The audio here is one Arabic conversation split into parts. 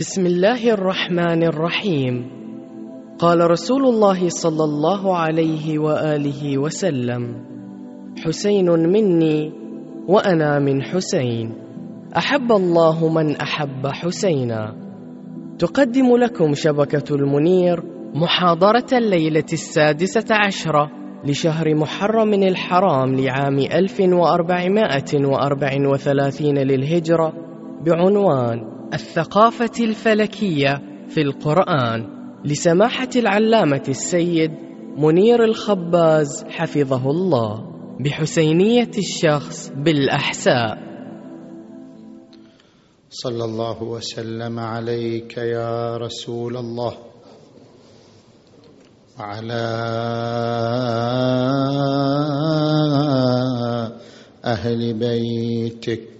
بسم الله الرحمن الرحيم. قال رسول الله صلى الله عليه وآله وسلم حسين مني وأنا من حسين. أحب الله من أحب حسينا. تقدم لكم شبكة المنير محاضرة الليلة السادسة عشرة لشهر محرم الحرام لعام 1434 للهجرة بعنوان الثقافة الفلكية في القرآن لسماحة العلامة السيد منير الخباز حفظه الله بحسينية الشخص بالأحساء. صلى الله وسلم عليك يا رسول الله. وعلى أهل بيتك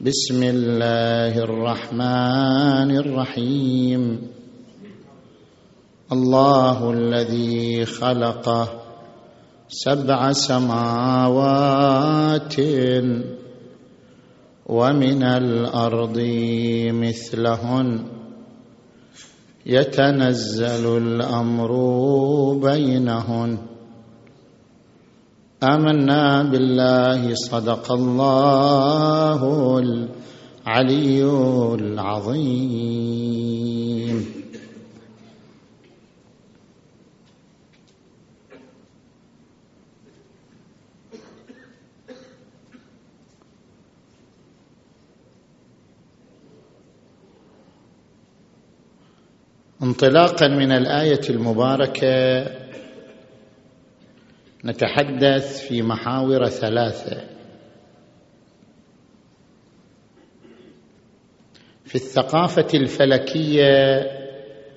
بسم الله الرحمن الرحيم. الله الذي خلق سبع سماوات ومن الأرض مثلهن. يتنزل الأمر بينهن. آمنا بالله صدق الله العلي العظيم. انطلاقا من الآية المباركة نتحدث في محاور ثلاثة. في الثقافة الفلكية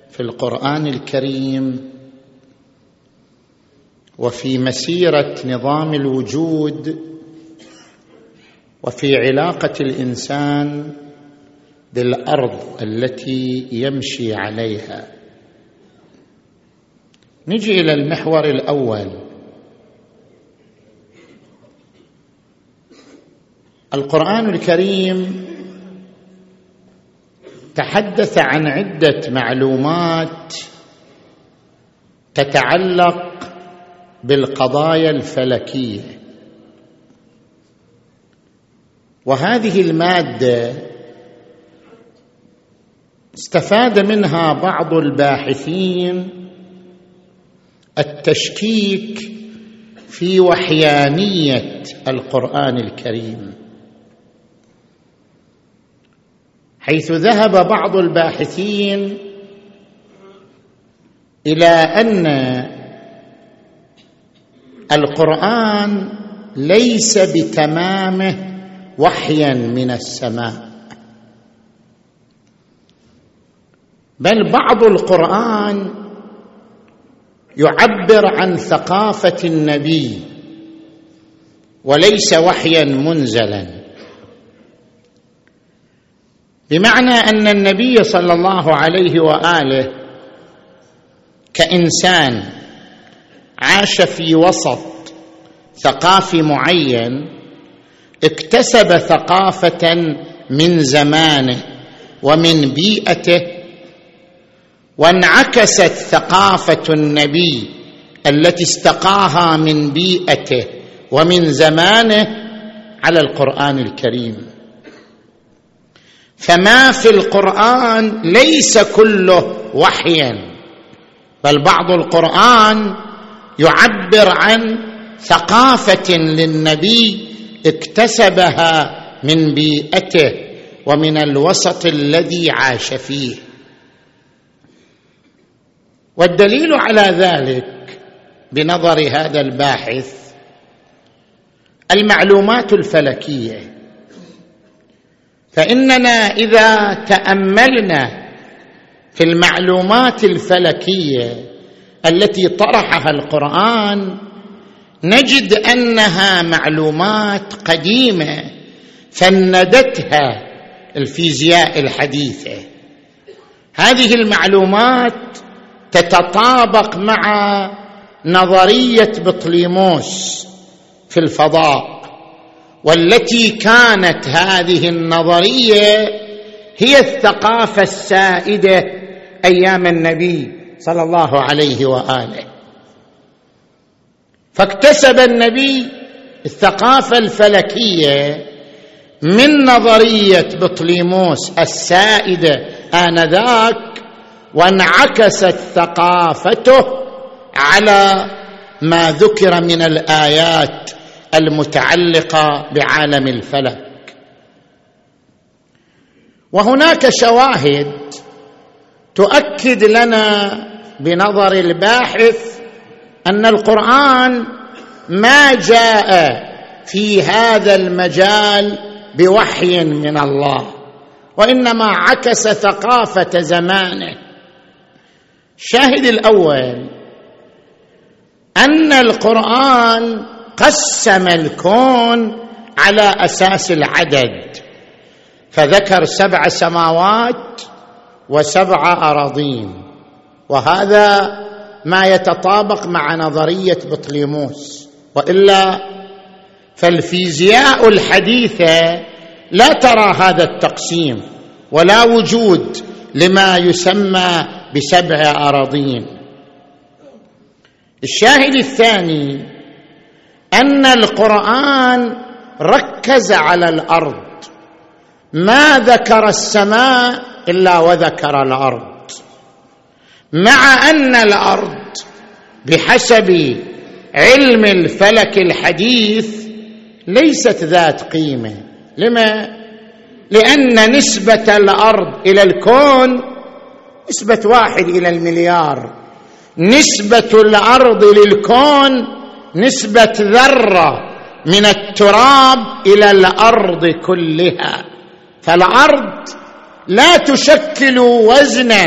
في القرآن الكريم وفي مسيرة نظام الوجود وفي علاقة الإنسان بالأرض التي يمشي عليها. نجي إلى المحور الأول. القرآن الكريم تحدث عن عدة معلومات تتعلق بالقضايا الفلكية. وهذه المادة استفاد منها بعض الباحثين التشكيك في وحيانية القرآن الكريم. حيث ذهب بعض الباحثين إلى أن القرآن ليس بتمامه وحيا من السماء. بل بعض القرآن يعبر عن ثقافة النبي وليس وحيا منزلا. بمعنى أن النبي صلى الله عليه وآله كإنسان عاش في وسط ثقافي معين اكتسب ثقافة من زمانه ومن بيئته وانعكست ثقافة النبي التي استقاها من بيئته ومن زمانه على القرآن الكريم. فما في القرآن ليس كله وحيا بل بعض القرآن يعبر عن ثقافة للنبي اكتسبها من بيئته ومن الوسط الذي عاش فيه. والدليل على ذلك بنظر هذا الباحث المعلومات الفلكية. فإننا إذا تأملنا في المعلومات الفلكية التي طرحها القرآن نجد أنها معلومات قديمة فندتها الفيزياء الحديثة. هذه المعلومات تتطابق مع نظرية بطليموس في الفضاء. والتي كانت هذه النظرية هي الثقافة السائدة أيام النبي صلى الله عليه وآله. فاكتسب النبي الثقافة الفلكية من نظرية بطليموس السائدة آنذاك وانعكست ثقافته على ما ذكر من الآيات المتعلقة بعالم الفلك. وهناك شواهد تؤكد لنا بنظر الباحث أن القرآن ما جاء في هذا المجال بوحي من الله وإنما عكس ثقافة زمانه. الشاهد الأول أن القرآن قسم الكون على أساس العدد. فذكر سبع سماوات وسبع أراضين. وهذا ما يتطابق مع نظرية بطليموس. وإلا فالفيزياء الحديثة لا ترى هذا التقسيم ولا وجود لما يسمى بسبع أراضين. الشاهد الثاني أن القرآن ركز على الأرض. ما ذكر السماء إلا وذكر الأرض. مع أن الأرض بحسب علم الفلك الحديث ليست ذات قيمة. لما؟ لأن نسبة الأرض إلى الكون نسبة واحد إلى المليار. نسبة الأرض للكون نسبة ذرة من التراب إلى الأرض كلها. فالأرض لا تشكل وزنا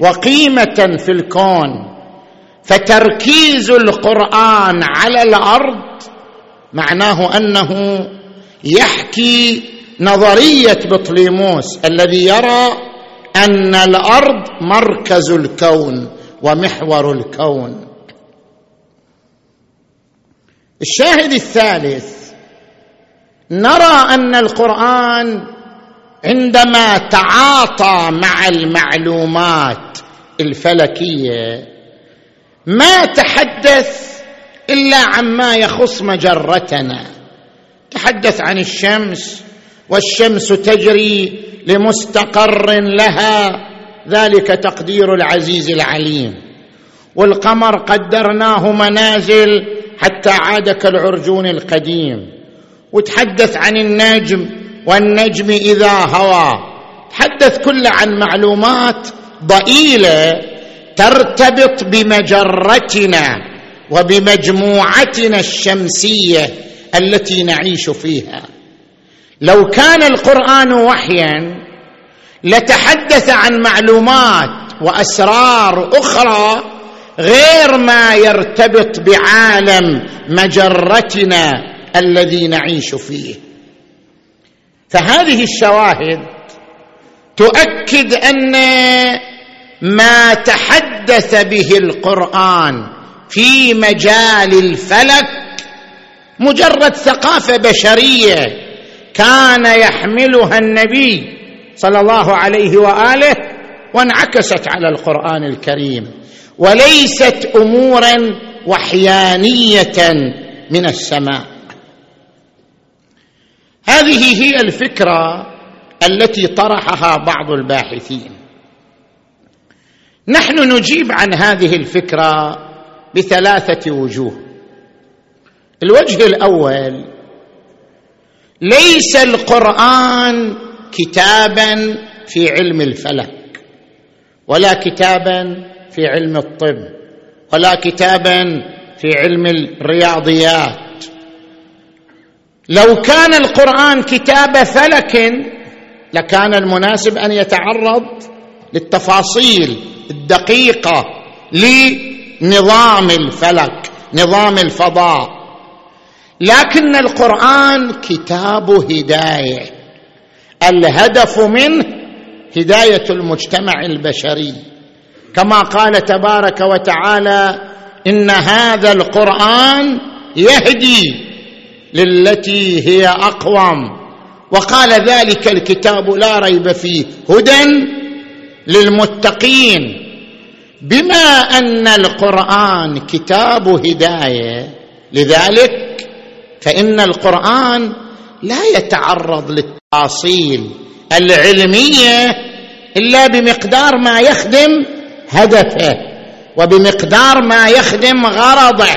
وقيمة في الكون. فتركيز القرآن على الأرض معناه أنه يحكي نظرية بطليموس الذي يرى أن الأرض مركز الكون ومحور الكون. الشاهد الثالث نرى أن القرآن عندما تعاطى مع المعلومات الفلكية ما تحدث إلا عما يخص مجرتنا. تحدث عن الشمس والشمس تجري لمستقر لها ذلك تقدير العزيز العليم. والقمر قدرناه منازل حتى عاد كالعرجون القديم. وتحدث عن النجم والنجم إذا هوى. تحدث كل عن معلومات ضئيلة ترتبط بمجرتنا وبمجموعتنا الشمسية التي نعيش فيها. لو كان القرآن وحيا لتحدث عن معلومات وأسرار أخرى غير ما يرتبط بعالم مجرتنا الذي نعيش فيه. فهذه الشواهد تؤكد أن ما تحدث به القرآن في مجال الفلك مجرد ثقافة بشرية كان يحملها النبي صلى الله عليه وآله وانعكست على القرآن الكريم. وليست أمورا وحيانية من السماء. هذه هي الفكرة التي طرحها بعض الباحثين. نحن نجيب عن هذه الفكرة بثلاثة وجوه. الوجه الأول ليس القرآن كتابا في علم الفلك ولا كتابا في علم الطب ولا كتابا في علم الرياضيات. لو كان القرآن كتاب فلك لكان المناسب أن يتعرض للتفاصيل الدقيقة لنظام الفلك نظام الفضاء. لكن القرآن كتاب هداية. الهدف منه هداية المجتمع البشري. كما قال تبارك وتعالى إن هذا القرآن يهدي للتي هي أقوم. وقال ذلك الكتاب لا ريب فيه هدى للمتقين. بما أن القرآن كتاب هداية لذلك فإن القرآن لا يتعرض للتفاصيل العلمية إلا بمقدار ما يخدم هدفه وبمقدار ما يخدم غرضه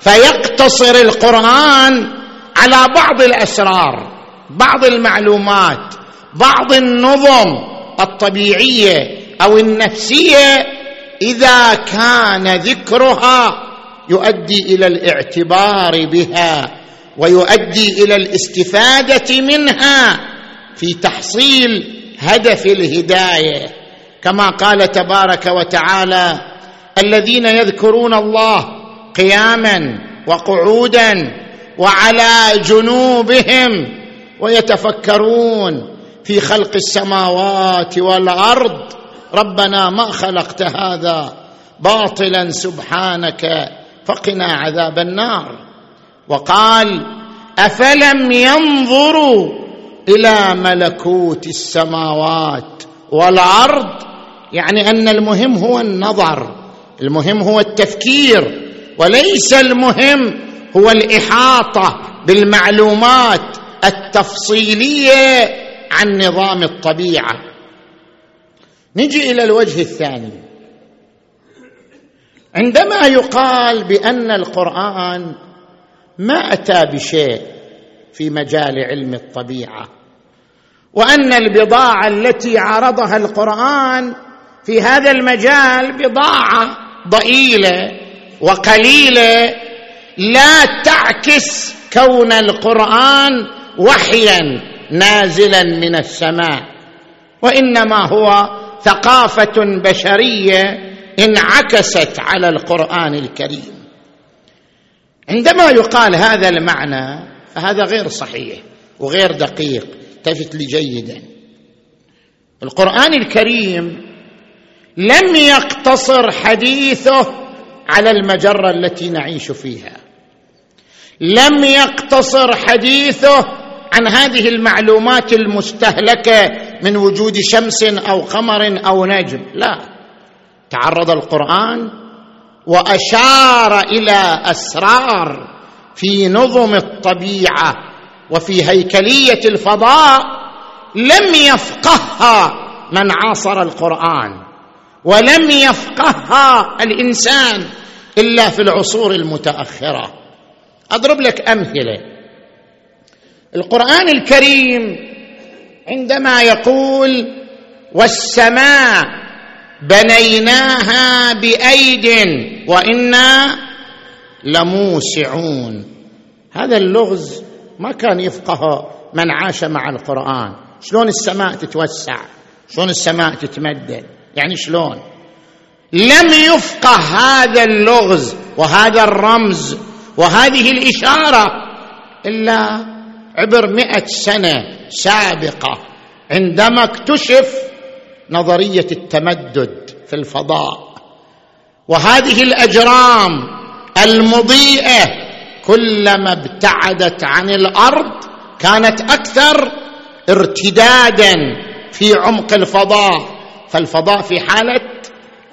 فيقتصر القرآن على بعض الأسرار بعض المعلومات بعض النظم الطبيعية أو النفسية إذا كان ذكرها يؤدي إلى الاعتبار بها ويؤدي إلى الاستفادة منها في تحصيل هدف الهداية. كما قال تبارك وتعالى الذين يذكرون الله قياما وقعودا وعلى جنوبهم ويتفكرون في خلق السماوات والأرض. ربنا ما خلقت هذا باطلا سبحانك فقنا عذاب النار. وقال أفلم ينظروا إلى ملكوت السماوات والارض يعني أن المهم هو النظر المهم هو التفكير وليس المهم هو الإحاطة بالمعلومات التفصيلية عن نظام الطبيعة. نجي إلى الوجه الثاني. عندما يقال بأن القرآن ما اتى بشيء في مجال علم الطبيعة وأن البضاعة التي عرضها القرآن في هذا المجال بضاعة ضئيلة وقليلة لا تعكس كون القرآن وحيا نازلا من السماء وإنما هو ثقافة بشرية انعكست على القرآن الكريم. عندما يقال هذا المعنى فهذا غير صحيح وغير دقيق. التفت لي جيدا القرآن الكريم لم يقتصر حديثه على المجرة التي نعيش فيها. لم يقتصر حديثه عن هذه المعلومات المستهلكة من وجود شمس أو قمر أو نجم. لا. تعرض القرآن وأشار إلى أسرار في نظم الطبيعة وفي هيكلية الفضاء لم يفقهها من عاصر القرآن ولم يفقهها الإنسان إلا في العصور المتأخرة. أضرب لك أمثلة. القرآن الكريم عندما يقول والسماء بنيناها بأيد وإنا لموسعون. هذا اللغز ما كان يفقه من عاش مع القرآن. شلون السماء تتوسع؟ شلون السماء تتمدد يعني شلون؟ لم يفقه هذا اللغز وهذا الرمز وهذه الإشارة إلا عبر مئة سنة سابقة عندما اكتشف نظرية التمدد في الفضاء. وهذه الأجرام المضيئة كلما ابتعدت عن الأرض كانت أكثر ارتدادا في عمق الفضاء فالفضاء في حالة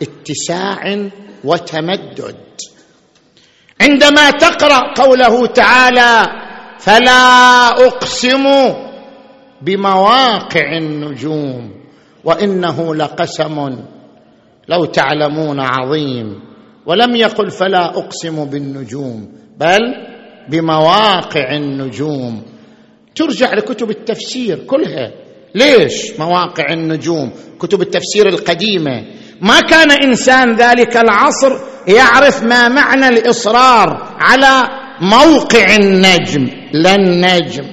اتساع وتمدد. عندما تقرأ قوله تعالى فلا أقسم بمواقع النجوم وإنه لقسم لو تعلمون عظيم ولم يقل فلا أقسم بالنجوم بل بمواقع النجوم. ترجع لكتب التفسير كلها. ليش مواقع النجوم؟ كتب التفسير القديمة. ما كان إنسان ذلك العصر يعرف ما معنى الإصرار على موقع النجم لا النجم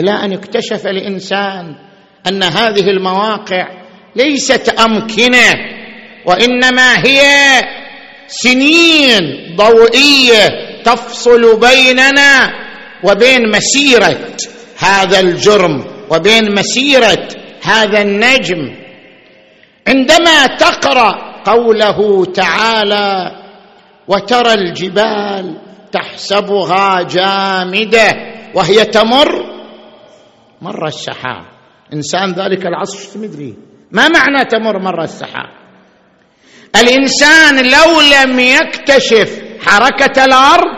إلى أن اكتشف الإنسان أن هذه المواقع ليست أمكنة وإنما هي سنين ضوئية تفصل بيننا وبين مسيرة هذا الجرم وبين مسيرة هذا النجم. عندما تقرأ قوله تعالى وترى الجبال تحسبها جامدة وهي تمر مر السحاب. إنسان ذلك العصر شو مدري؟ ما معنى تمر مر السحاب؟ الإنسان لو لم يكتشف حركة الأرض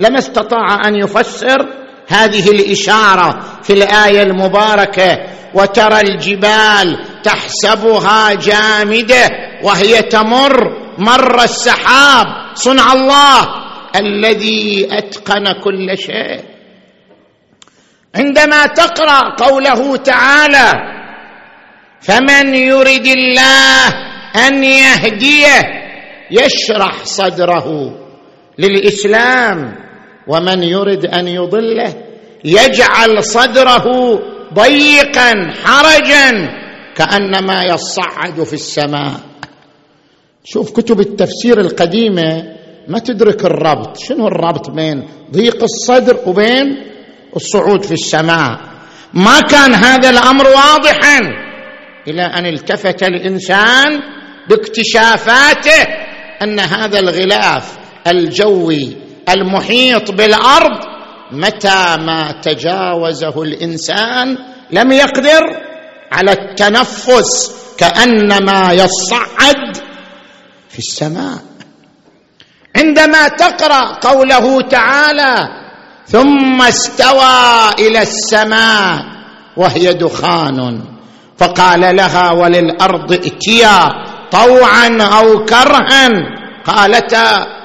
لما استطاع أن يفسر هذه الإشارة في الآية المباركة وترى الجبال تحسبها جامدة وهي تمر مر السحاب صنع الله الذي أتقن كل شيء. عندما تقرأ قوله تعالى فمن يرد الله أن يهديه يشرح صدره للإسلام. ومن يرد أن يضله يجعل صدره ضيقا حرجا كأنما يصعد في السماء. شوف كتب التفسير القديمة ما تدرك الربط. شنو الربط بين ضيق الصدر وبين الصعود في السماء؟ ما كان هذا الأمر واضحا إلى أن التفت الإنسان باكتشافاته أن هذا الغلاف الجوي المحيط بالأرض متى ما تجاوزه الإنسان لم يقدر على التنفس كأنما يصعد في السماء. عندما تقرأ قوله تعالى ثم استوى إلى السماء وهي دخان فقال لها وللأرض ائتيا طوعا أو كرها. قالتا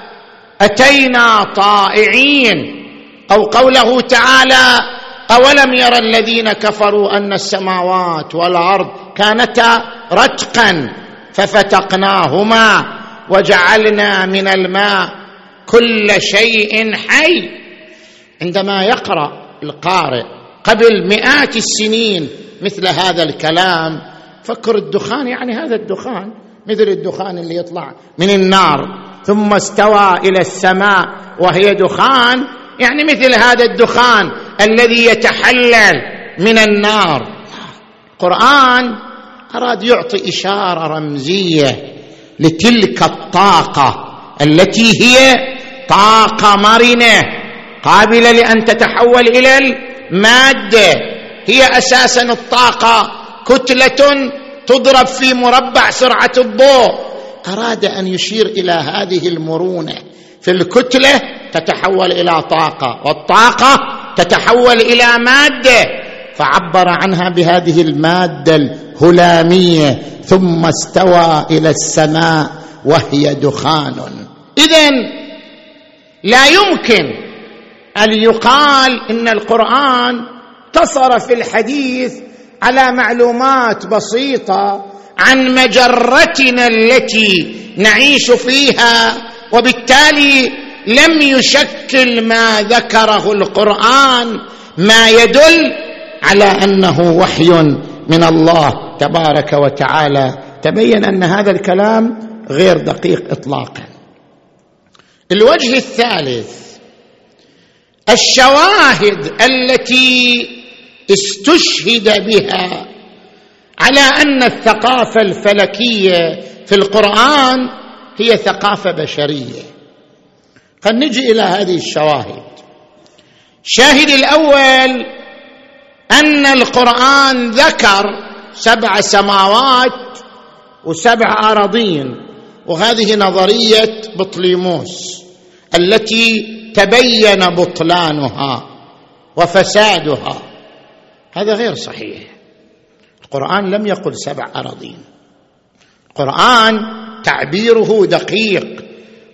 أتينا طائعين. أو قوله تعالى أولم يرى الذين كفروا أن السماوات والأرض كانتا رتقا ففتقناهما وجعلنا من الماء كل شيء حي. عندما يقرأ القارئ قبل مئات السنين مثل هذا الكلام فكر الدخان يعني هذا الدخان مثل الدخان اللي يطلع من النار. ثم استوى إلى السماء وهي دخان. يعني مثل هذا الدخان الذي يتحلل من النار. القران أراد يعطي إشارة رمزية لتلك الطاقة التي هي طاقة مرنة قابلة لأن تتحول إلى المادة. هي أساسا الطاقة. كتلة تضرب في مربع سرعة الضوء. أراد أن يشير إلى هذه المرونة في الكتلة تتحول إلى طاقة والطاقة تتحول إلى مادة. فعبر عنها بهذه المادة الهلامية ثم استوى إلى السماء وهي دخان. اذا لا يمكن أن يقال إن القرآن اقتصر في الحديث على معلومات بسيطة عن مجرتنا التي نعيش فيها وبالتالي لم يشكل ما ذكره القرآن ما يدل على أنه وحي من الله تبارك وتعالى. تبين أن هذا الكلام غير دقيق اطلاقا. الوجه الثالث الشواهد التي استشهد بها على أن الثقافة الفلكية في القرآن هي ثقافة بشرية. قد نجي إلى هذه الشواهد. الشاهد الأول أن القرآن ذكر سبع سماوات وسبع أراضين وهذه نظرية بطليموس التي تبين بطلانها وفسادها. هذا غير صحيح. القرآن لم يقل سبع أراضين. القرآن تعبيره دقيق.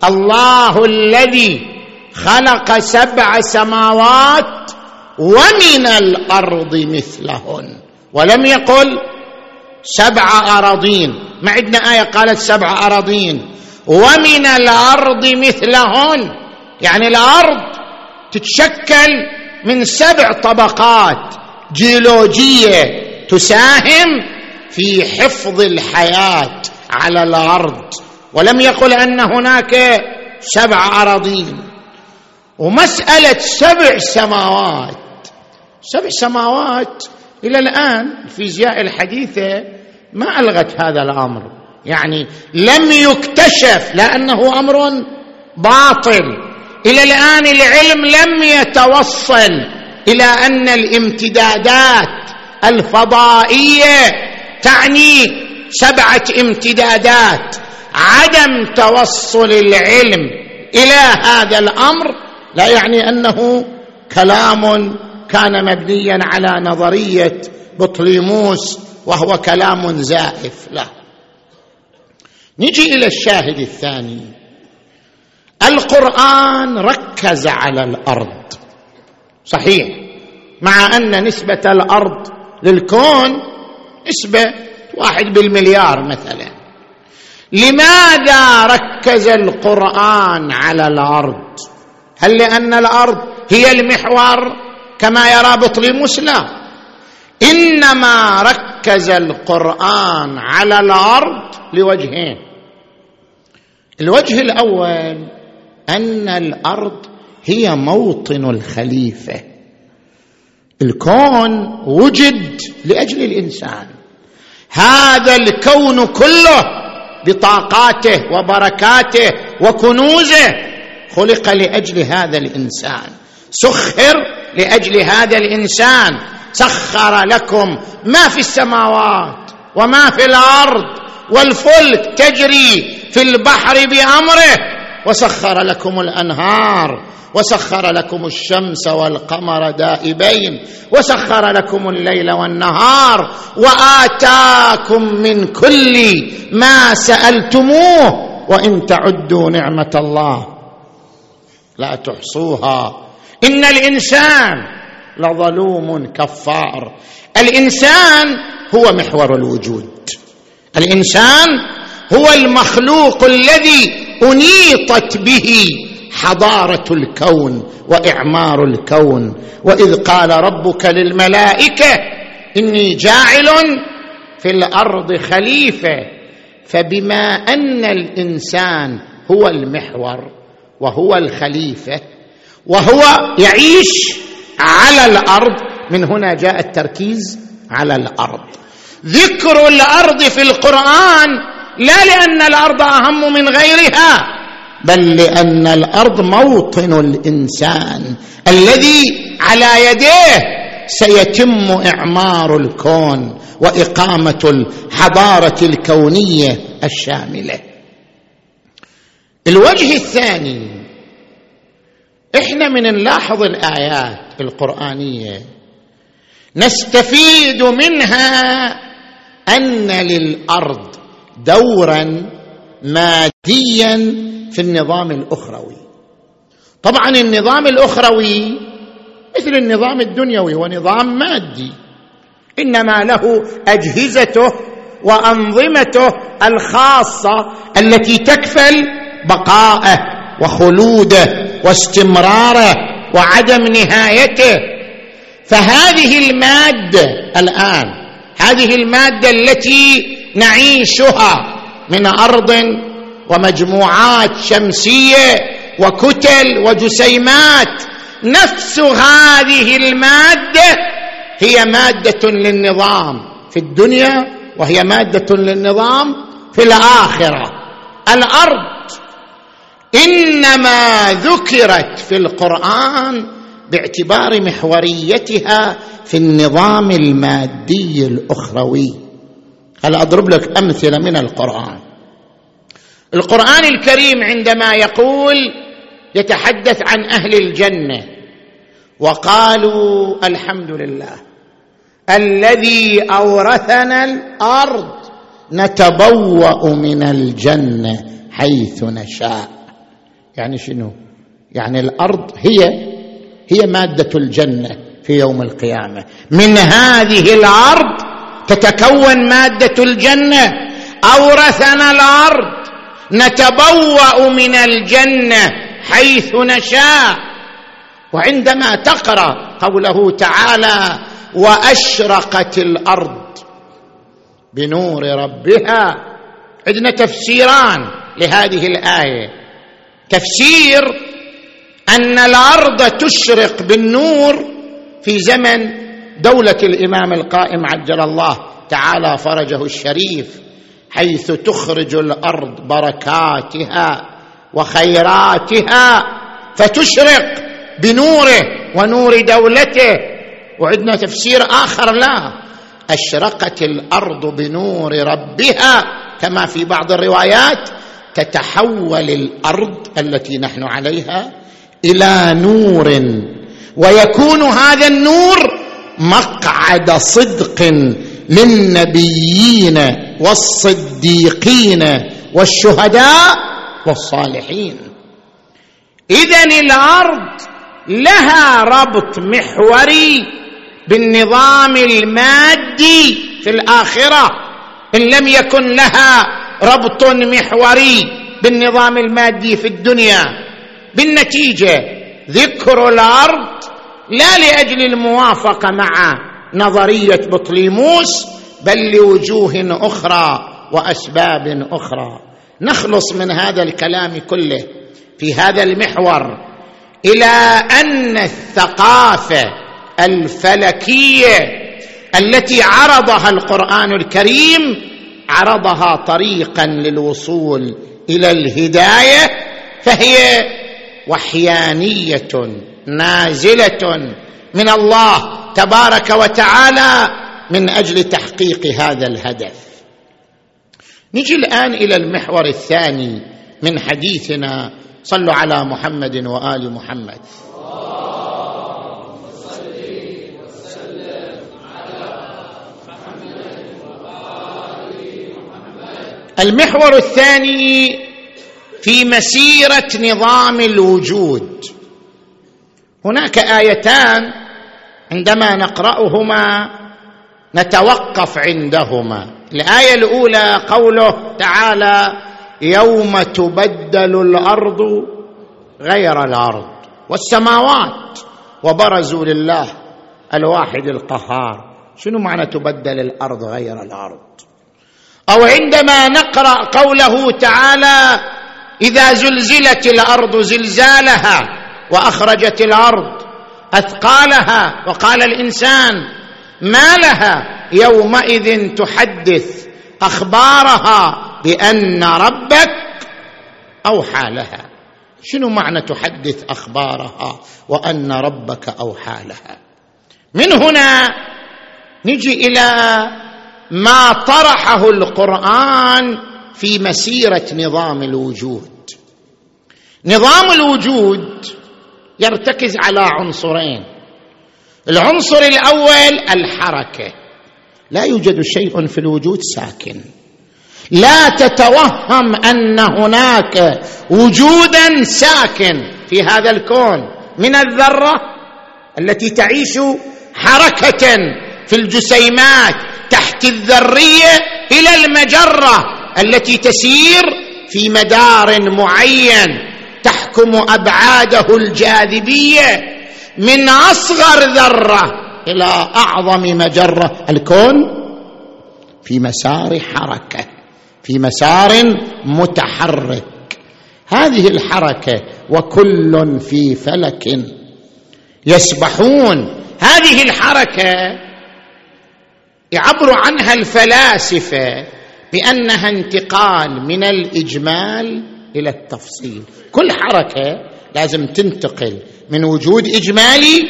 الله الذي خلق سبع سماوات ومن الأرض مثلهن. ولم يقل سبع أراضين. ما عندنا آية قالت سبع أراضين. ومن الأرض مثلهن. يعني الأرض تتشكل من سبع طبقات. جيولوجية. تساهم في حفظ الحياة على الأرض. ولم يقل أن هناك سبع أراضين. ومسألة سبع سماوات. سبع سماوات إلى الآن الفيزياء الحديثه ما ألغت هذا الأمر. يعني لم يكتشف لأنه أمر باطل. إلى الآن العلم لم يتوصل إلى أن الامتدادات الفضائية تعني سبعة امتدادات عدم توصل العلم إلى هذا الأمر لا يعني أنه كلام كان مبنيا على نظرية بطليموس وهو كلام زائف لا. نجي إلى الشاهد الثاني. القرآن ركز على الأرض صحيح مع أن نسبة الأرض للكون نسبة واحد بالمليار مثلا. لماذا ركز القرآن على الأرض؟ هل لأن الأرض هي المحور كما يرى بطليموس لا إنما ركز القرآن على الأرض لوجهين. الوجه الأول أن الأرض هي موطن الخليفة. الكون وجد لأجل الإنسان. هذا الكون كله بطاقاته وبركاته وكنوزه خلق لأجل هذا الإنسان. سخر لأجل هذا الإنسان. سخر لكم ما في السماوات وما في الأرض والفلك تجري في البحر بأمره. وسخر لكم الأنهار. وسخر لكم الشمس والقمر دائبين وسخر لكم الليل والنهار وآتاكم من كل ما سألتموه وإن تعدوا نعمة الله لا تحصوها. إن الإنسان لظلوم كفار. الإنسان هو محور الوجود. الإنسان هو المخلوق الذي أنيطت به حضارة الكون وإعمار الكون. وإذ قال ربك للملائكة إني جاعل في الأرض خليفة فبما أن الإنسان هو المحور وهو الخليفة وهو يعيش على الأرض من هنا جاء التركيز على الأرض. ذكر الأرض في القرآن لا لأن الأرض أهم من غيرها. بل لأن الأرض موطن الإنسان الذي على يديه سيتم إعمار الكون وإقامة الحضارة الكونية الشاملة. الوجه الثاني إحنا من نلاحظ الآيات القرآنية نستفيد منها أن للأرض دورا ماديا في النظام الأخروي. طبعا النظام الأخروي مثل النظام الدنيوي ونظام مادي. إنما له أجهزته وأنظمته الخاصة التي تكفل بقاءه وخلوده واستمراره وعدم نهايته. فهذه المادة الآن هذه المادة التي نعيشها من أرض ومجموعات شمسية وكتل وجسيمات. نفس هذه المادة هي مادة للنظام في الدنيا وهي مادة للنظام في الآخرة. الأرض إنما ذكرت في القرآن باعتبار محوريتها في النظام المادي الأخروي. هل أضرب لك أمثلة من القرآن. القرآن الكريم عندما يقول يتحدث عن أهل الجنة وقالوا الحمد لله الذي أورثنا الأرض نتبوأ من الجنة حيث نشاء. يعني شنو؟ يعني الأرض هي هي مادة الجنة في يوم القيامة. من هذه الأرض تتكون مادة الجنة. أورثنا الأرض. نتبوأ من الجنة حيث نشاء. وعندما تقرأ قوله تعالى وأشرقت الأرض بنور ربها. عندنا تفسيران لهذه الآية. تفسير أن الأرض تشرق بالنور في زمن دولة الإمام القائم عجل الله تعالى فرجه الشريف حيث تخرج الأرض بركاتها وخيراتها فتشرق بنوره ونور دولته. وعندنا تفسير آخر لا أشرقت الأرض بنور ربها كما في بعض الروايات تتحول الأرض التي نحن عليها إلى نور ويكون هذا النور مقعد صدق للنبيين والصديقين والشهداء والصالحين. اذا الأرض لها ربط محوري بالنظام المادي في الآخرة إن لم يكن لها ربط محوري بالنظام المادي في الدنيا. بالنتيجة ذكر الأرض لا لأجل الموافقة مع نظرية بطليموس بل لوجوه أخرى وأسباب أخرى. نخلص من هذا الكلام كله في هذا المحور إلى أن الثقافة الفلكية التي عرضها القرآن الكريم عرضها طريقا للوصول إلى الهداية فهي وحيانية نازلة من الله تبارك وتعالى من أجل تحقيق هذا الهدف. نجي الآن إلى المحور الثاني من حديثنا. صلوا على محمد وآل محمد. المحور الثاني في مسيرة نظام الوجود. هناك آيتان عندما نقرأهما نتوقف عندهما. الآية الأولى قوله تعالى يوم تبدل الأرض غير الأرض والسماوات وبرزوا لله الواحد القهار. شنو معنى تبدل الأرض غير الأرض؟ أو عندما نقرأ قوله تعالى إذا زلزلت الأرض زلزالها وأخرجت الأرض أثقالها وقال الإنسان ما لها يومئذ تحدث أخبارها بأن ربك أوحى لها. شنو معنى تحدث أخبارها وأن ربك أوحى لها؟ من هنا نجي إلى ما طرحه القرآن في مسيرة نظام الوجود. نظام الوجود يرتكز على عنصرين. العنصر الأول الحركة. لا يوجد شيء في الوجود ساكن. لا تتوهم أن هناك وجودا ساكن في هذا الكون من الذرة التي تعيش حركة في الجسيمات تحت الذرية إلى المجرة التي تسير في مدار معين. تحكم أبعاده الجاذبية من أصغر ذرة إلى أعظم مجرة. الكون في مسار حركة في مسار متحرك. هذه الحركة وكل في فلك يسبحون. هذه الحركة يعبر عنها الفلاسفة بأنها انتقال من الإجمال إلى التفصيل. كل حركة لازم تنتقل من وجود إجمالي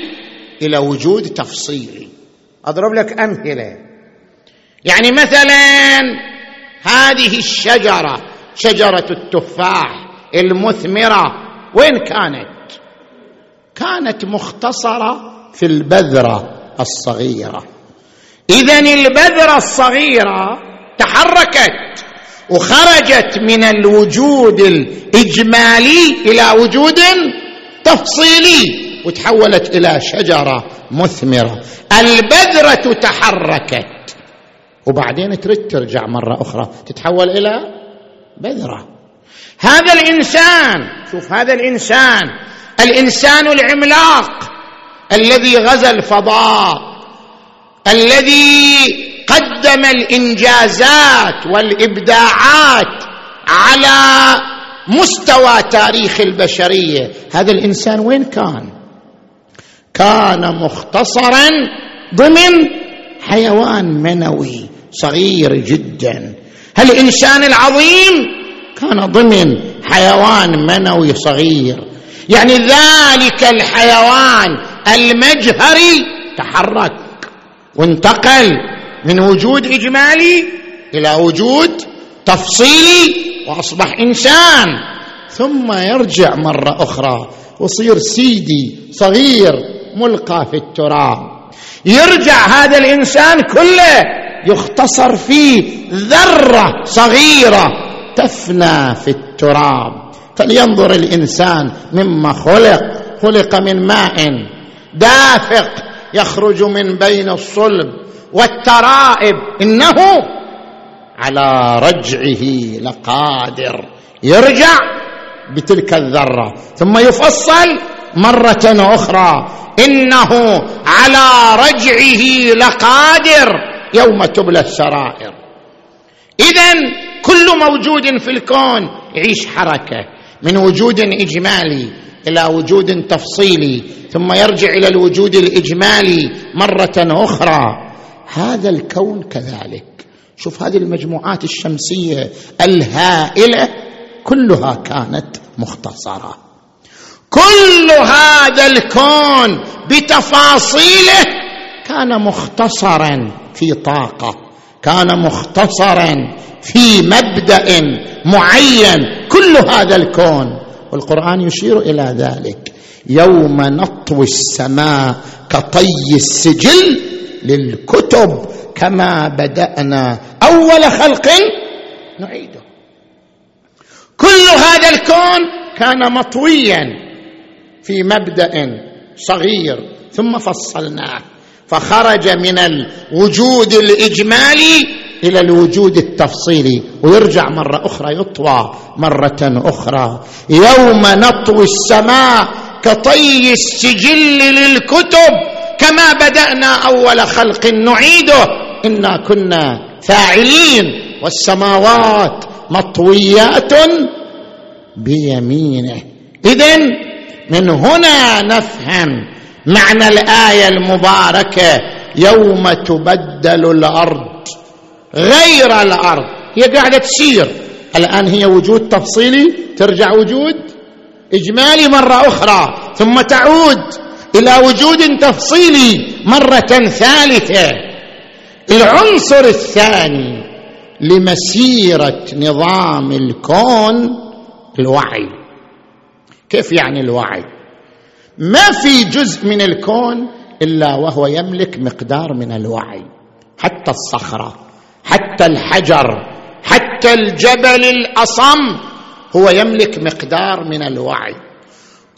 إلى وجود تفصيلي. أضرب لك أمثلة. يعني مثلا هذه الشجرة شجرة التفاح المثمرة وين كانت؟ كانت مختصرة في البذرة الصغيرة. اذا البذرة الصغيرة تحركت. وخرجت من الوجود الإجمالي إلى وجود تفصيلي وتحولت إلى شجرة مثمرة. البذرة تحركت. وبعدين ترد ترجع مرة أخرى. تتحول إلى بذرة. هذا الإنسان شوف هذا الإنسان الإنسان العملاق الذي غزا الفضاء الذي قدم الإنجازات والإبداعات على مستوى تاريخ البشرية. هذا الإنسان وين كان؟ كان مختصرا ضمن حيوان منوي صغير جدا. الانسان العظيم كان ضمن حيوان منوي صغير؟ يعني ذلك الحيوان المجهري تحرك وانتقل. من وجود إجمالي إلى وجود تفصيلي وأصبح إنسان. ثم يرجع مرة أخرى ويصير سيدي صغير ملقى في التراب. يرجع هذا الإنسان كله يختصر فيه ذرة صغيرة تفنى في التراب. فلينظر الإنسان مما خلق. خلق من ماء دافق يخرج من بين الصلب. والترائب. إنه على رجعه لقادر. يرجع بتلك الذرة. ثم يفصل مرة أخرى. إنه على رجعه لقادر يوم تبلى السرائر. اذا كل موجود في الكون يعيش حركة. من وجود إجمالي إلى وجود تفصيلي. ثم يرجع إلى الوجود الإجمالي مرة أخرى. هذا الكون كذلك. شوف هذه المجموعات الشمسية الهائلة كلها كانت مختصرة. كل هذا الكون بتفاصيله كان مختصرا في طاقة كان مختصرا في مبدأ معين. كل هذا الكون. والقرآن يشير إلى ذلك. يوم نطوي السماء كطي السجل للكتب كما بدأنا أول خلق نعيده. كل هذا الكون كان مطويا في مبدأ صغير ثم فصلناه فخرج من الوجود الإجمالي إلى الوجود التفصيلي ويرجع مرة أخرى يطوى مرة أخرى. يوم نطوي السماء كطي السجل للكتب كما بدأنا أول خلق نعيده. إنا كنا فاعلين. والسماوات مطويات بيمينه. اذا من هنا نفهم معنى الآية المباركة. يوم تبدل الأرض غير الأرض. هي قاعدة تسير. الآن هي وجود تفصيلي. ترجع وجود إجمالي مرة أخرى. ثم تعود. إلى وجود تفصيلي مرة ثالثة. العنصر الثاني لمسيرة نظام الكون الوعي. كيف يعني الوعي؟ ما في جزء من الكون إلا وهو يملك مقدار من الوعي. حتى الصخرة حتى الحجر حتى الجبل الأصم هو يملك مقدار من الوعي.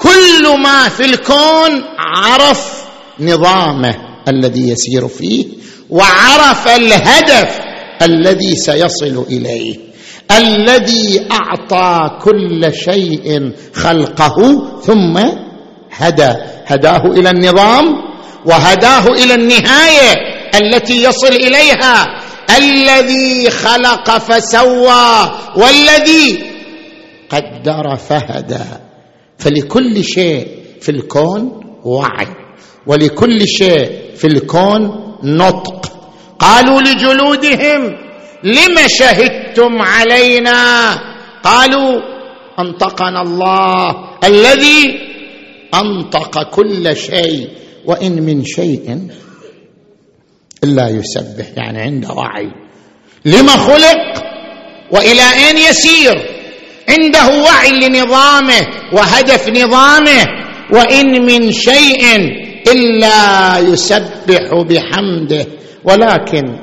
كل ما في الكون عرف نظامه الذي يسير فيه وعرف الهدف الذي سيصل إليه الذي أعطى كل شيء خلقه ثم هدى. هداه إلى النظام وهداه إلى النهاية التي يصل إليها. الذي خلق فسوى والذي قدر فهدى. فلكل شيء في الكون وعي ولكل شيء في الكون نطق. قالوا لجلودهم لم شهدتم علينا؟ قالوا أنطقنا الله الذي أنطق كل شيء وإن من شيء إلا يسبح. يعني عنده وعي. لما خلق وإلى أين يسير؟ عنده وعي لنظامه وهدف نظامه وإن من شيء إلا يسبح بحمده ولكن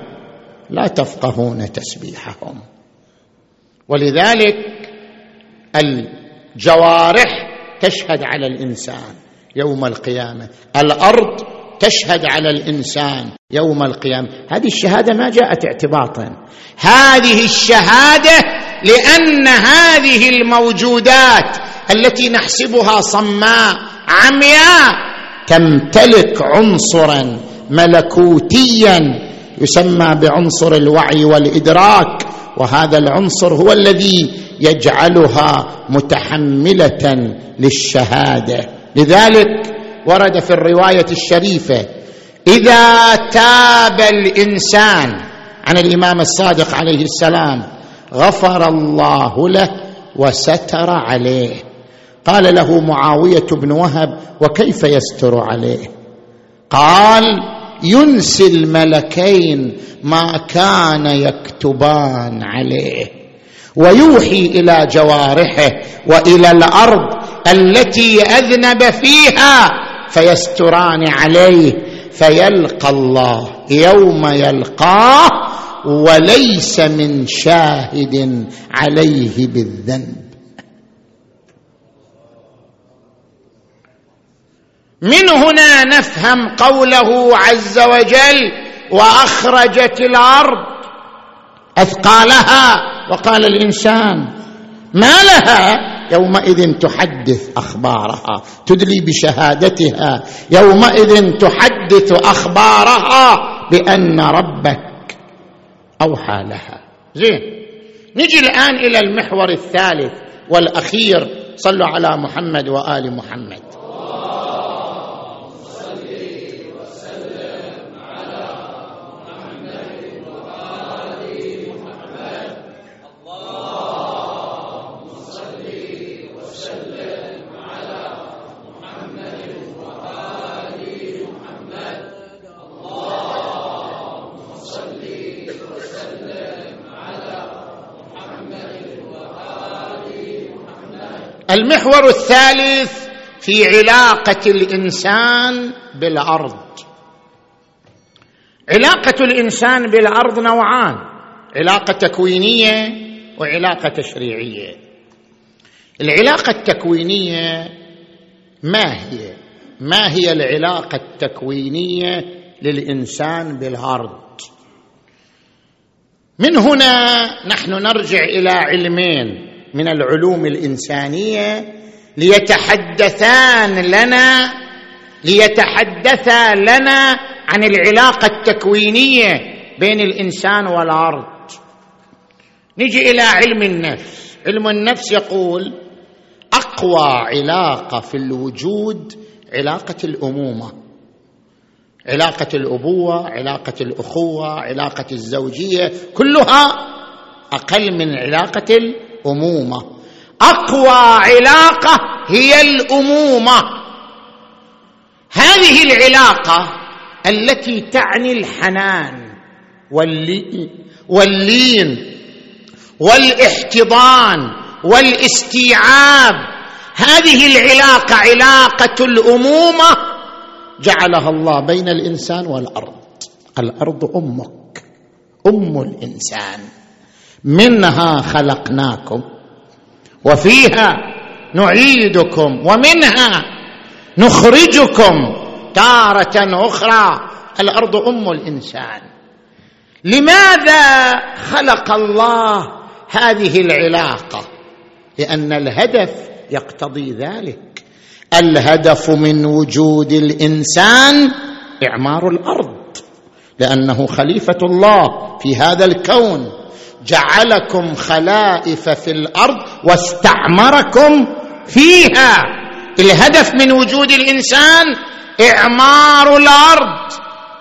لا تفقهون تسبيحهم. ولذلك الجوارح تشهد على الإنسان يوم القيامة الأرض تشهد على الإنسان يوم القيامة. هذه الشهادة ما جاءت اعتباطا. هذه الشهادة لأن هذه الموجودات التي نحسبها صماء عمياء تمتلك عنصرا ملكوتيا يسمى بعنصر الوعي والإدراك. وهذا العنصر هو الذي يجعلها متحملة للشهادة. لذلك ورد في الرواية الشريفة إذا تاب الإنسان عن الإمام الصادق عليه السلام غفر الله له وستر عليه. قال له معاوية بن وهب وكيف يستر عليه؟ قال ينسي الملكين ما كان يكتبان عليه ويوحي إلى جوارحه وإلى الأرض التي أذنب فيها فيستران عليه فيلقى الله يوم يلقاه وليس من شاهد عليه بالذنب. من هنا نفهم قوله عز وجل وأخرجت الأرض أثقالها. وقال الإنسان ما لها؟ يومئذ تحدث أخبارها تدلي بشهادتها. يومئذ تحدث أخبارها بأن ربك أوحى لها. زين. نجي الآن إلى المحور الثالث والأخير. صلوا على محمد وآل محمد. المحور الثالث في علاقة الإنسان بالأرض. علاقة الإنسان بالأرض نوعان علاقة تكوينية وعلاقة تشريعية. العلاقة التكوينية ما هي؟ ما هي العلاقة التكوينية للإنسان بالأرض؟ من هنا نحن نرجع إلى علمين. من العلوم الإنسانية ليتحدثان لنا ليتحدثا لنا عن العلاقة التكوينية بين الإنسان والأرض. نجي إلى علم النفس. علم النفس يقول أقوى علاقة في الوجود علاقة الأمومة. علاقة الأبوة علاقة الأخوة علاقة الزوجية كلها أقل من علاقة الأمومة. أقوى علاقة هي الأمومة. هذه العلاقة التي تعني الحنان واللين والإحتضان والإستيعاب. هذه العلاقة علاقة الأمومة جعلها الله بين الإنسان والأرض. الأرض أمك أم الإنسان. منها خلقناكم وفيها نعيدكم ومنها نخرجكم تارة أخرى الأرض أم الإنسان. لماذا خلق الله هذه العلاقة؟ لأن الهدف يقتضي ذلك. الهدف من وجود الإنسان إعمار الأرض لأنه خليفة الله في هذا الكون. جعلكم خلائف في الأرض واستعمركم فيها. الهدف من وجود الإنسان إعمار الأرض.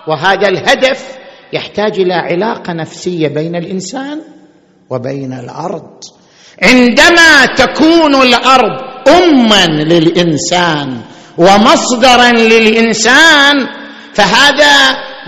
وهذا الهدف يحتاج إلى علاقة نفسية بين الإنسان وبين الأرض. عندما تكون الأرض اما للإنسان ومصدرا للإنسان فهذا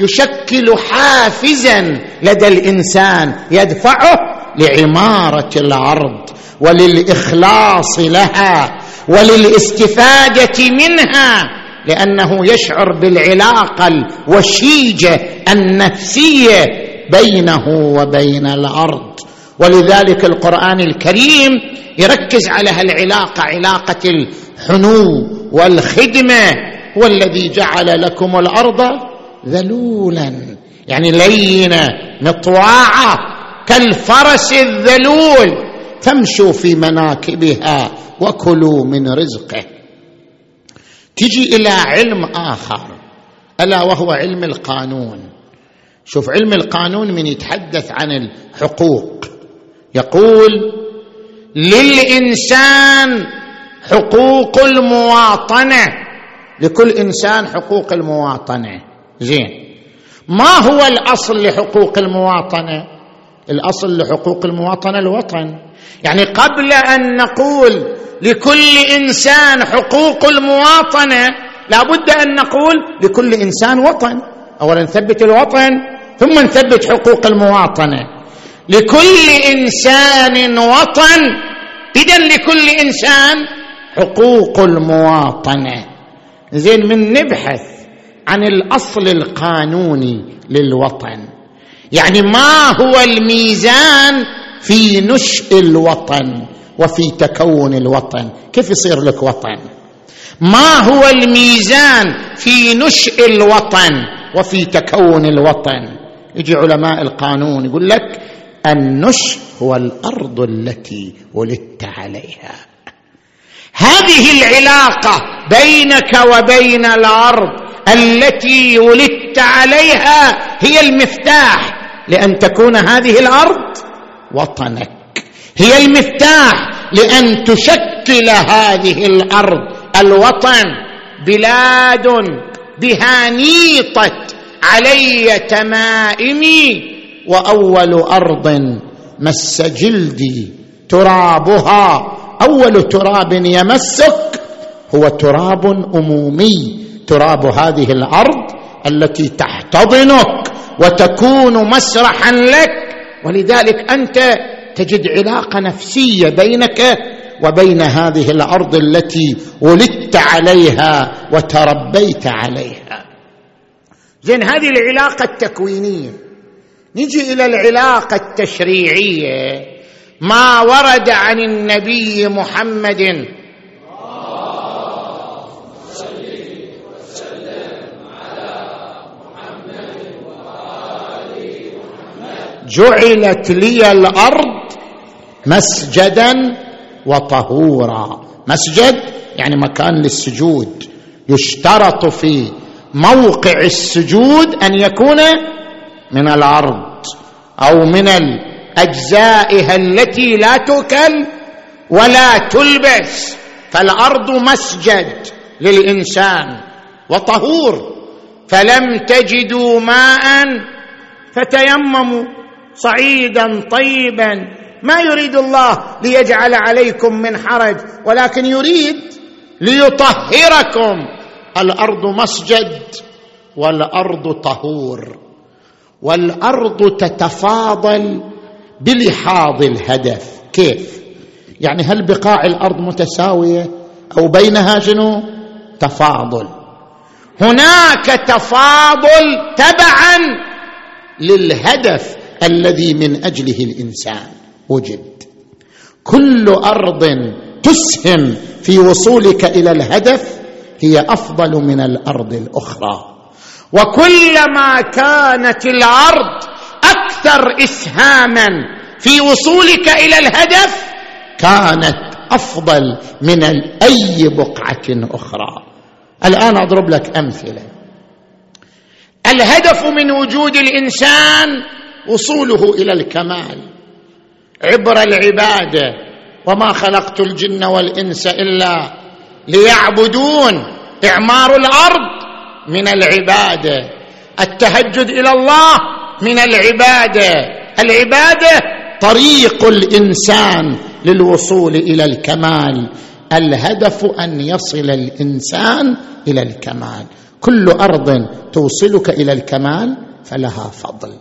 يشكل حافزا لدى الإنسان يدفعه لعمارة الأرض وللإخلاص لها وللاستفادة منها لأنه يشعر بالعلاقة الوشيجة النفسية بينه وبين الأرض ولذلك القرآن الكريم يركز على هالعلاقة علاقة الحنو والخدمة والذي جعل لكم الأرض ذلولا. يعني لينة مطواعة كالفرس الذلول. فامشوا في مناكبها وكلوا من رزقه. تجي إلى علم آخر. ألا وهو علم القانون. شوف علم القانون من يتحدث عن الحقوق. يقول للإنسان حقوق المواطنة. لكل إنسان حقوق المواطنة. زين. ما هو الأصل لحقوق المواطنة؟ الأصل لحقوق المواطنة الوطن. يعني قبل أن نقول لكل إنسان حقوق المواطنة لابد أن نقول لكل إنسان وطن. اولا نثبت الوطن ثم نثبت حقوق المواطنة. لكل إنسان وطن اذا لكل إنسان حقوق المواطنة. زين من نبحث عن الأصل القانوني للوطن. يعني ما هو الميزان في نشء الوطن وفي تكون الوطن؟ كيف يصير لك وطن؟ ما هو الميزان في نشء الوطن وفي تكون الوطن؟ يجي علماء القانون يقول لك النشء هو الأرض التي ولدت عليها. هذه العلاقة بينك وبين الأرض التي ولدت عليها هي المفتاح لأن تكون هذه الأرض وطنك. هي المفتاح لأن تشكل هذه الأرض الوطن. بلاد بها نيطت علي تمائمي وأول أرض مس جلدي ترابها. أول تراب يمسك هو تراب أمومي. تراب هذه الأرض التي تحتضنك وتكون مسرحا لك. ولذلك أنت تجد علاقة نفسية بينك وبين هذه الأرض التي ولدت عليها وتربيت عليها. زين هذه العلاقة التكوينية. نجي إلى العلاقة التشريعية. ما ورد عن النبي محمد. جعلت لي الأرض مسجدا وطهورا. مسجد يعني مكان للسجود يشترط في موقع السجود أن يكون من الأرض أو من أجزائها التي لا تؤكل ولا تلبس فالأرض مسجد للإنسان وطهور فلم تجدوا ماء فتيمموا صعيدا طيبا. ما يريد الله ليجعل عليكم من حرج ولكن يريد ليطهركم. الأرض مسجد والأرض طهور والأرض تتفاضل بلحاظ الهدف. كيف؟ يعني هل بقاع الأرض متساوية أو بينها شنو؟ تفاضل. هناك تفاضل تبعا للهدف الذي من أجله الإنسان. وجد. كل أرض تسهم في وصولك إلى الهدف هي أفضل من الأرض الأخرى. وكلما كانت الأرض أكثر إسهاما في وصولك إلى الهدف كانت أفضل من أي بقعة أخرى. الآن أضرب لك أمثلة. الهدف من وجود الإنسان وصوله إلى الكمال. عبر العباده وما خلقت الجن والإنس إلا ليعبدون إعمار الأرض من العباده التهجد إلى الله من العبادة. العبادة طريق الإنسان للوصول إلى الكمال. الهدف أن يصل الإنسان إلى الكمال. كل أرض توصلك إلى الكمال فلها فضل.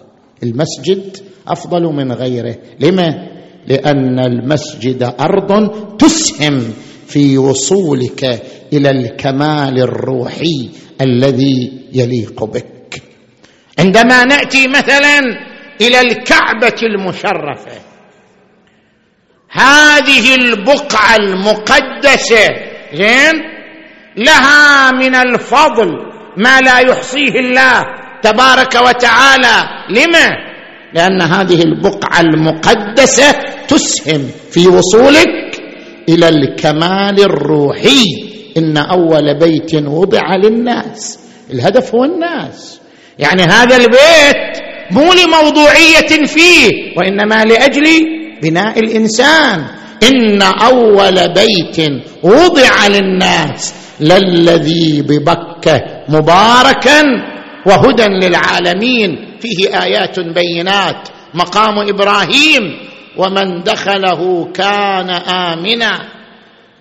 المسجد أفضل من غيره. لما؟ لأن المسجد أرض تسهم في وصولك إلى الكمال الروحي الذي يليق بك. عندما نأتي مثلا إلى الكعبة المشرفة هذه البقعة المقدسة زين؟ لها من الفضل ما لا يحصيه الله تبارك وتعالى. لما لأن هذه البقعة المقدسة تسهم في وصولك إلى الكمال الروحي. إن أول بيت وضع للناس الهدف هو الناس. يعني هذا البيت مو لموضوعية فيه وإنما لأجل بناء الإنسان. إن أول بيت وضع للناس للذي ببكة مباركا وهدى للعالمين. فيه آيات بينات. مقام إبراهيم ومن دخله كان آمنا.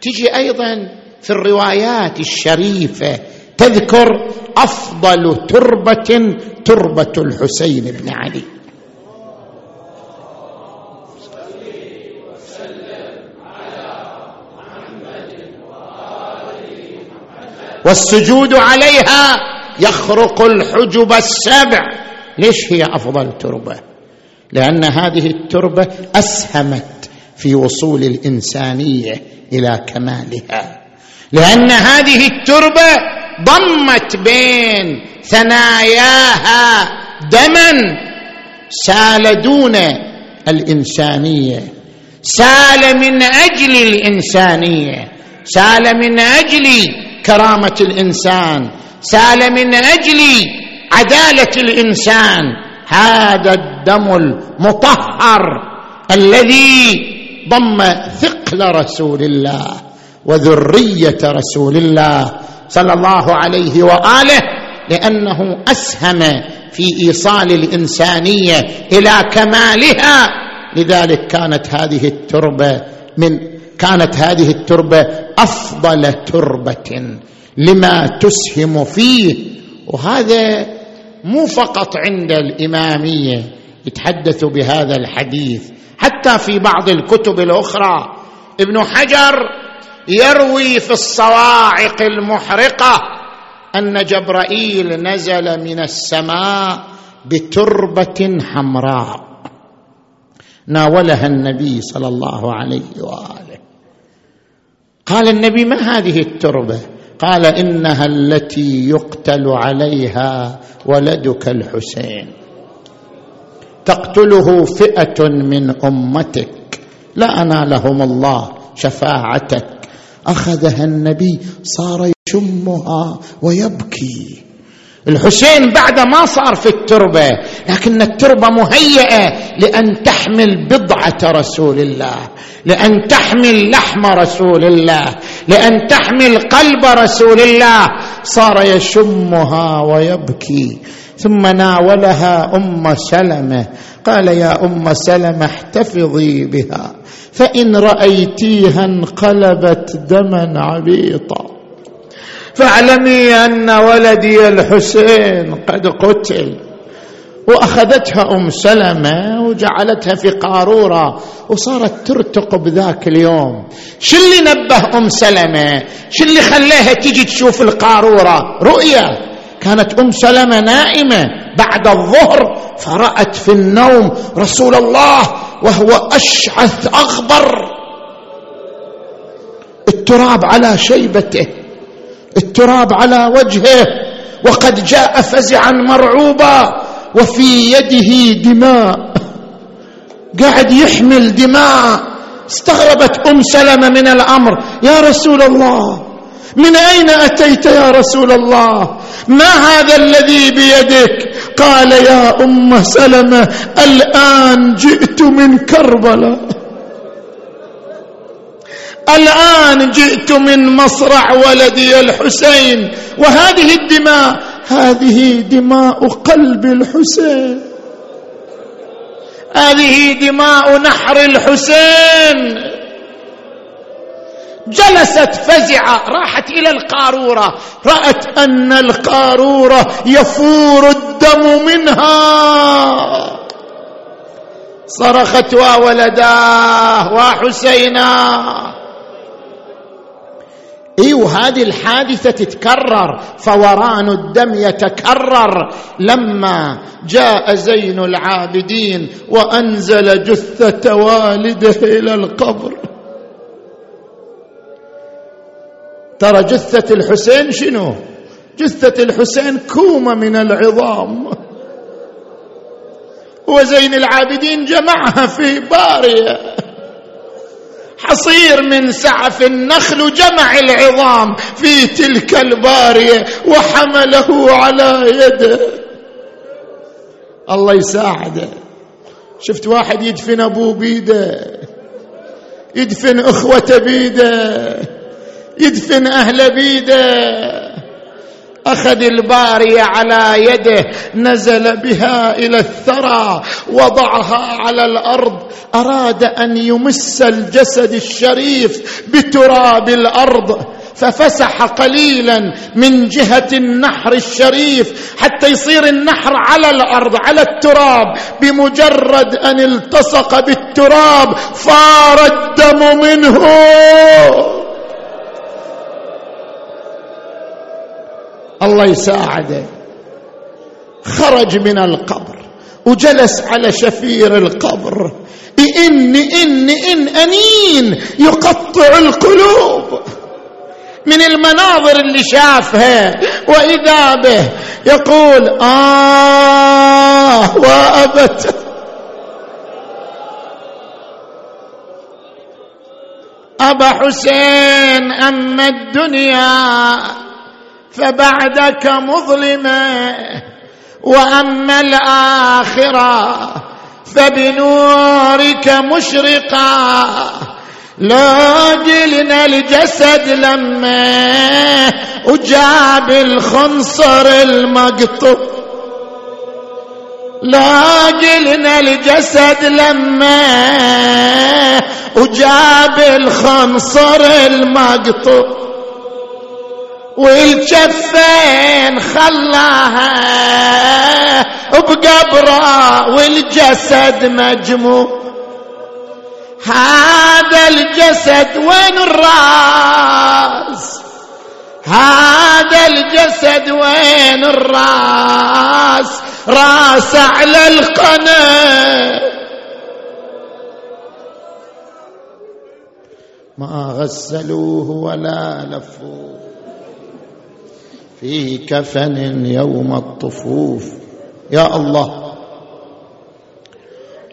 تجي أيضا في الروايات الشريفة تذكر أفضل تربة تربة الحسين بن علي. والسجود عليها يخرق الحجب السبع ليش هي أفضل تربة؟ لأن هذه التربة أسهمت في وصول الإنسانية إلى كمالها. لأن هذه التربة ضمت بين ثناياها دما سال دون الإنسانية. سال من أجل الإنسانية. سال من أجل كرامة الإنسان. سال من أجل عدالة الإنسان. هذا الدم المطهر الذي ضم ثقل رسول الله وذرية رسول الله صلى الله عليه وآله لأنه أسهم في إيصال الإنسانية إلى كمالها. لذلك كانت هذه التربة من كانت هذه التربة أفضل تربة لما تسهم فيه. وهذا مو فقط عند الإمامية يتحدث بهذا الحديث. حتى في بعض الكتب الأخرى ابن حجر يروي في الصواعق المحرقة أن جبرائيل نزل من السماء بتربة حمراء. ناولها النبي صلى الله عليه وآله. قال النبي ما هذه التربة؟ قال إنها التي يقتل عليها ولدك الحسين. تقتله فئة من أمتك. لا أنالهم الله شفاعتك. أخذها النبي صار يشمها ويبكي. الحسين بعد ما صار في التربة لكن التربة مهيئة لأن تحمل بضعة رسول الله لأن تحمل لحم رسول الله لأن تحمل قلب رسول الله. صار يشمها ويبكي. ثم ناولها أم سلمة. قال يا أم سلمة احتفظي بها. فإن رأيتيها انقلبت دما عبيطا. فاعلمي أن ولدي الحسين قد قتل. وأخذتها أم سلمة وجعلتها في قارورة وصارت ترتق بذاك اليوم. شو اللي نبه أم سلمة؟ شو اللي خلاها تجي تشوف القارورة؟ رؤيا كانت أم سلمة نائمة بعد الظهر فرأت في النوم رسول الله وهو أشعث أغبر. التراب على شيبته التراب على وجهه وقد جاء فزعا مرعوبا وفي يده دماء. قاعد يحمل دماء. استغربت أم سلمة من الأمر يا رسول الله من أين أتيت يا رسول الله؟ ما هذا الذي بيدك؟ قال يا أم سلمة الآن جئت من كربلاء. الآن جئت من مصرع ولدي الحسين وهذه الدماء هذه دماء قلب الحسين. هذه دماء نحر الحسين. جلست فزعة راحت إلى القارورة. رأت أن القارورة يفور الدم منها. صرخت وولداه وحسينا إي وهذه الحادثة تتكرر فوران الدم يتكرر. لما جاء زين العابدين وأنزل جثة والده إلى القبر. ترى جثة الحسين شنو؟ جثة الحسين كومة من العظام. وزين العابدين جمعها في بارية. حصير من سعف النخل جمع العظام في تلك البارية وحمله على يده الله يساعده. شفت واحد يدفن ابوه بيده. يدفن اخوته بيده. يدفن اهله بيده. أخذ الباريه على يده نزل بها إلى الثرى وضعها على الأرض. أراد أن يمس الجسد الشريف بتراب الأرض. ففسح قليلا من جهة النحر الشريف حتى يصير النحر على الأرض على التراب. بمجرد أن التصق بالتراب فار الدم منه. الله يساعده. خرج من القبر وجلس على شفير القبر. إن إن إن أنين يقطع القلوب من المناظر اللي شافها وإذا به يقول آه وأبت. أبا حسين أما الدنيا. فبعدك مظلمه وأما الآخرة فبنورك مشرقه لا جلنا الجسد لما وجاب الخنصر المقطوع لا جلنا الجسد لما وجاب الخنصر المقطوع والجفين خلاها بقبره والجسد مجموع. هذا الجسد وين الراس؟ هذا الجسد وين الراس؟ راس على القنا ما غسلوه ولا لفوه. في كفن يوم الطفوف. يا الله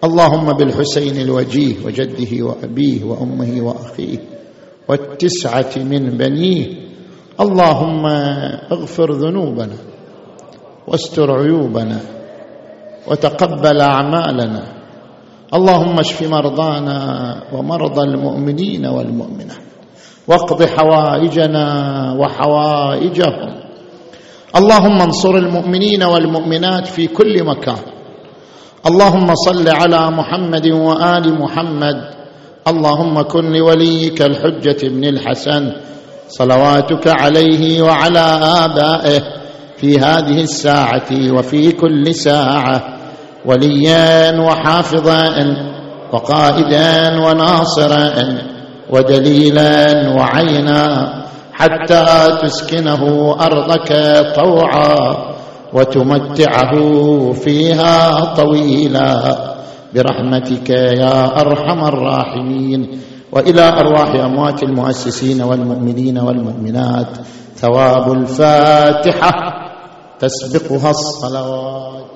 اللهم بالحسين الوجيه وجده وأبيه وأمه وأخيه والتسعة من بنيه. اللهم اغفر ذنوبنا واستر عيوبنا وتقبل أعمالنا. اللهم اشف مرضانا ومرضى المؤمنين والمؤمنات واقض حوائجنا وحوائجهم. اللهم انصر المؤمنين والمؤمنات في كل مكان. اللهم صل على محمد وآل محمد. اللهم كن لوليك الحجة بن الحسن. صلواتك عليه وعلى آبائه في هذه الساعة وفي كل ساعة. وليا وحافظا وقائدا وناصرا ودليلا وعينا حتى تسكنه أرضك طوعا وتمتعه فيها طويلا. برحمتك يا أرحم الراحمين. وإلى أرواح أموات المؤسسين والمؤمنين والمؤمنات ثواب الفاتحة تسبقها الصلوات.